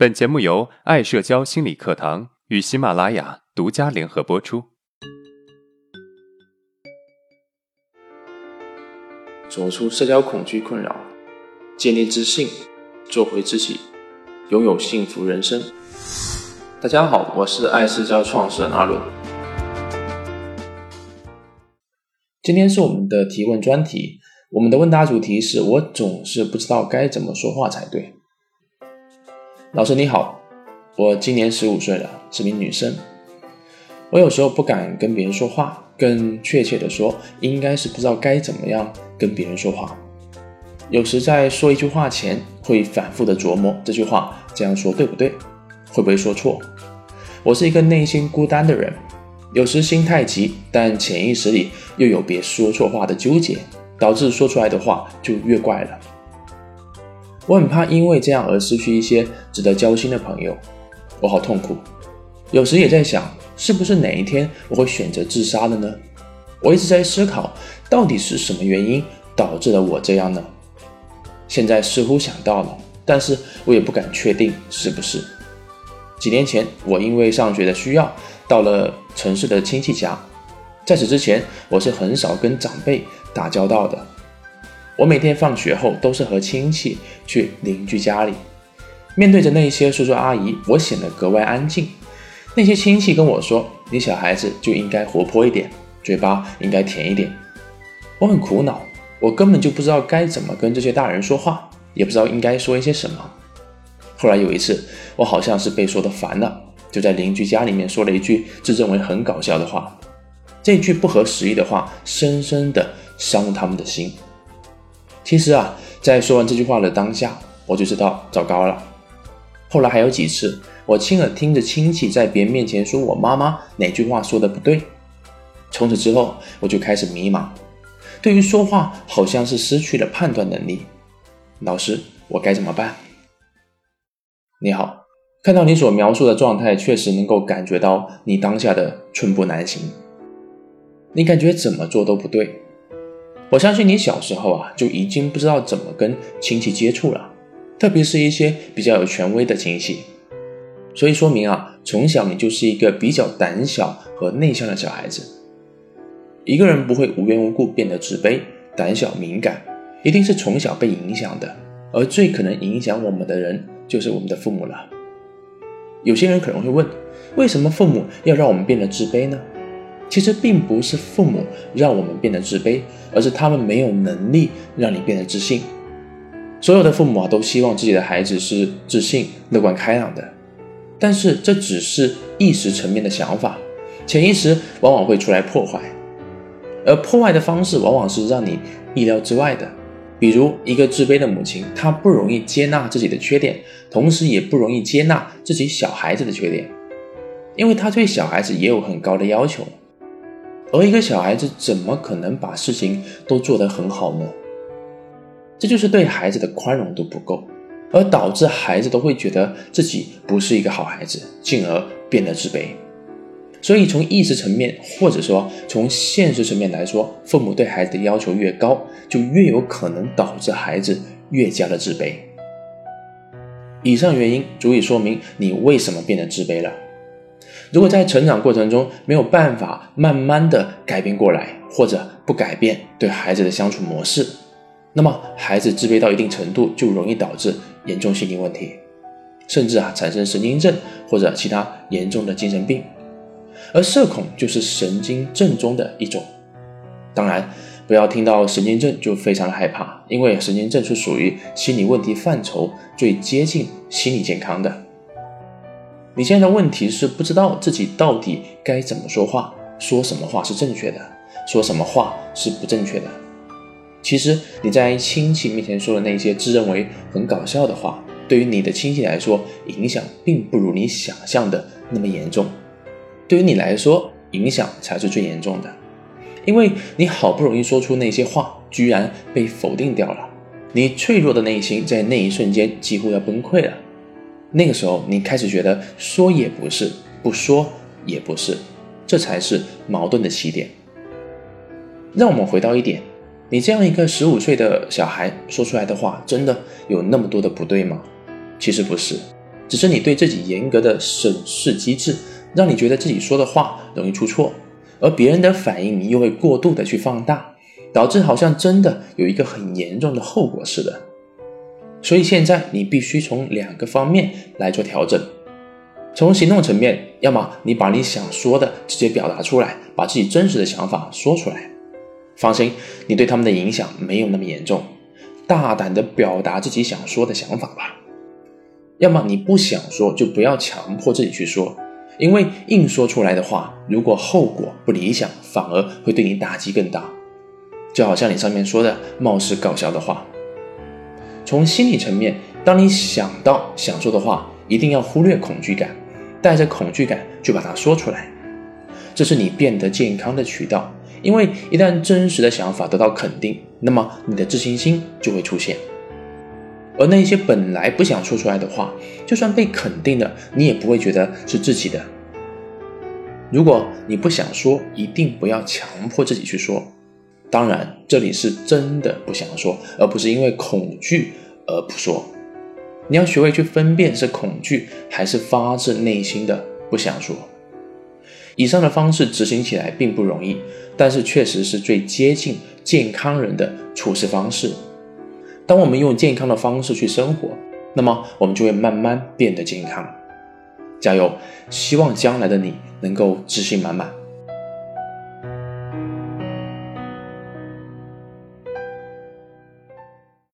本节目由爱社交心理课堂与喜马拉雅独家联合播出。走出社交恐惧困扰，建立自信，做回自己，拥有幸福人生。大家好，我是爱社交创始人阿伦。今天是我们的提问专题，我们的问答主题是我总是不知道该怎么说话才对。老师你好，我今年十五岁了，是名女生。我有时候不敢跟别人说话，更确切的说，应该是不知道该怎么样跟别人说话。有时在说一句话前，会反复的琢磨这句话这样说对不对，会不会说错。我是一个内心孤单的人，有时心太急，但潜意识里又有别说错话的纠结，导致说出来的话就越怪了。我很怕因为这样而失去一些值得交心的朋友，我好痛苦。有时也在想，是不是哪一天我会选择自杀了呢？我一直在思考，到底是什么原因导致了我这样呢？现在似乎想到了，但是我也不敢确定是不是。几年前，我因为上学的需要，到了城市的亲戚家，在此之前，我是很少跟长辈打交道的。我每天放学后都是和亲戚去邻居家里，面对着那些叔叔阿姨，我显得格外安静。那些亲戚跟我说：“你小孩子就应该活泼一点，嘴巴应该甜一点。”我很苦恼，我根本就不知道该怎么跟这些大人说话，也不知道应该说一些什么。后来有一次，我好像是被说的烦了，就在邻居家里面说了一句自认为很搞笑的话。这句不合时宜的话，深深的伤了他们的心。其实啊，在说完这句话的当下，我就知道糟糕了。后来还有几次，我亲耳听着亲戚在别人面前说我妈妈哪句话说的不对。从此之后，我就开始迷茫，对于说话好像是失去了判断能力。老师，我该怎么办？你好，看到你所描述的状态，确实能够感觉到你当下的寸步难行。你感觉怎么做都不对。我相信你小时候啊就已经不知道怎么跟亲戚接触了，特别是一些比较有权威的亲戚，所以说明啊，从小你就是一个比较胆小和内向的小孩子。一个人不会无缘无故变得自卑、胆小、敏感，一定是从小被影响的，而最可能影响我们的人就是我们的父母了。有些人可能会问，为什么父母要让我们变得自卑呢？其实并不是父母让我们变得自卑，而是他们没有能力让你变得自信。所有的父母啊，都希望自己的孩子是自信、乐观、开朗的，但是这只是意识层面的想法，潜意识往往会出来破坏，而破坏的方式往往是让你意料之外的。比如，一个自卑的母亲，她不容易接纳自己的缺点，同时也不容易接纳自己小孩子的缺点，因为她对小孩子也有很高的要求。而一个小孩子怎么可能把事情都做得很好呢？这就是对孩子的宽容度不够，而导致孩子都会觉得自己不是一个好孩子，进而变得自卑。所以从意识层面，或者说从现实层面来说，父母对孩子的要求越高，就越有可能导致孩子越加的自卑。以上原因足以说明你为什么变得自卑了。如果在成长过程中没有办法慢慢的改变过来，或者不改变对孩子的相处模式，那么孩子自卑到一定程度，就容易导致严重心理问题，甚至啊产生神经症或者其他严重的精神病。而社恐就是神经症中的一种。当然，不要听到神经症就非常的害怕，因为神经症是属于心理问题范畴最接近心理健康的。你现在的问题是不知道自己到底该怎么说话，说什么话是正确的，说什么话是不正确的。其实你在亲戚面前说的那些自认为很搞笑的话，对于你的亲戚来说，影响并不如你想象的那么严重。对于你来说，影响才是最严重的，因为你好不容易说出那些话，居然被否定掉了，你脆弱的内心在那一瞬间几乎要崩溃了。那个时候，你开始觉得说也不是，不说也不是，这才是矛盾的起点。让我们回到一点，你这样一个十五岁的小孩说出来的话，真的有那么多的不对吗？其实不是，只是你对自己严格的审视机制，让你觉得自己说的话容易出错，而别人的反应你又会过度的去放大，导致好像真的有一个很严重的后果似的。所以现在你必须从两个方面来做调整。从行动层面，要么你把你想说的直接表达出来，把自己真实的想法说出来。放心，你对他们的影响没有那么严重，大胆的表达自己想说的想法吧。要么你不想说，就不要强迫自己去说，因为硬说出来的话，如果后果不理想，反而会对你打击更大。就好像你上面说的，貌似搞笑的话。从心理层面，当你想到想说的话，一定要忽略恐惧感，带着恐惧感去把它说出来，这是你变得健康的渠道。因为一旦真实的想法得到肯定，那么你的自信心就会出现。而那些本来不想说出来的话，就算被肯定了，你也不会觉得是自己的。如果你不想说，一定不要强迫自己去说。当然，这里是真的不想说，而不是因为恐惧而不说。你要学会去分辨是恐惧还是发自内心的不想说。以上的方式执行起来并不容易，但是确实是最接近健康人的处事方式。当我们用健康的方式去生活，那么我们就会慢慢变得健康。加油！希望将来的你能够自信满满。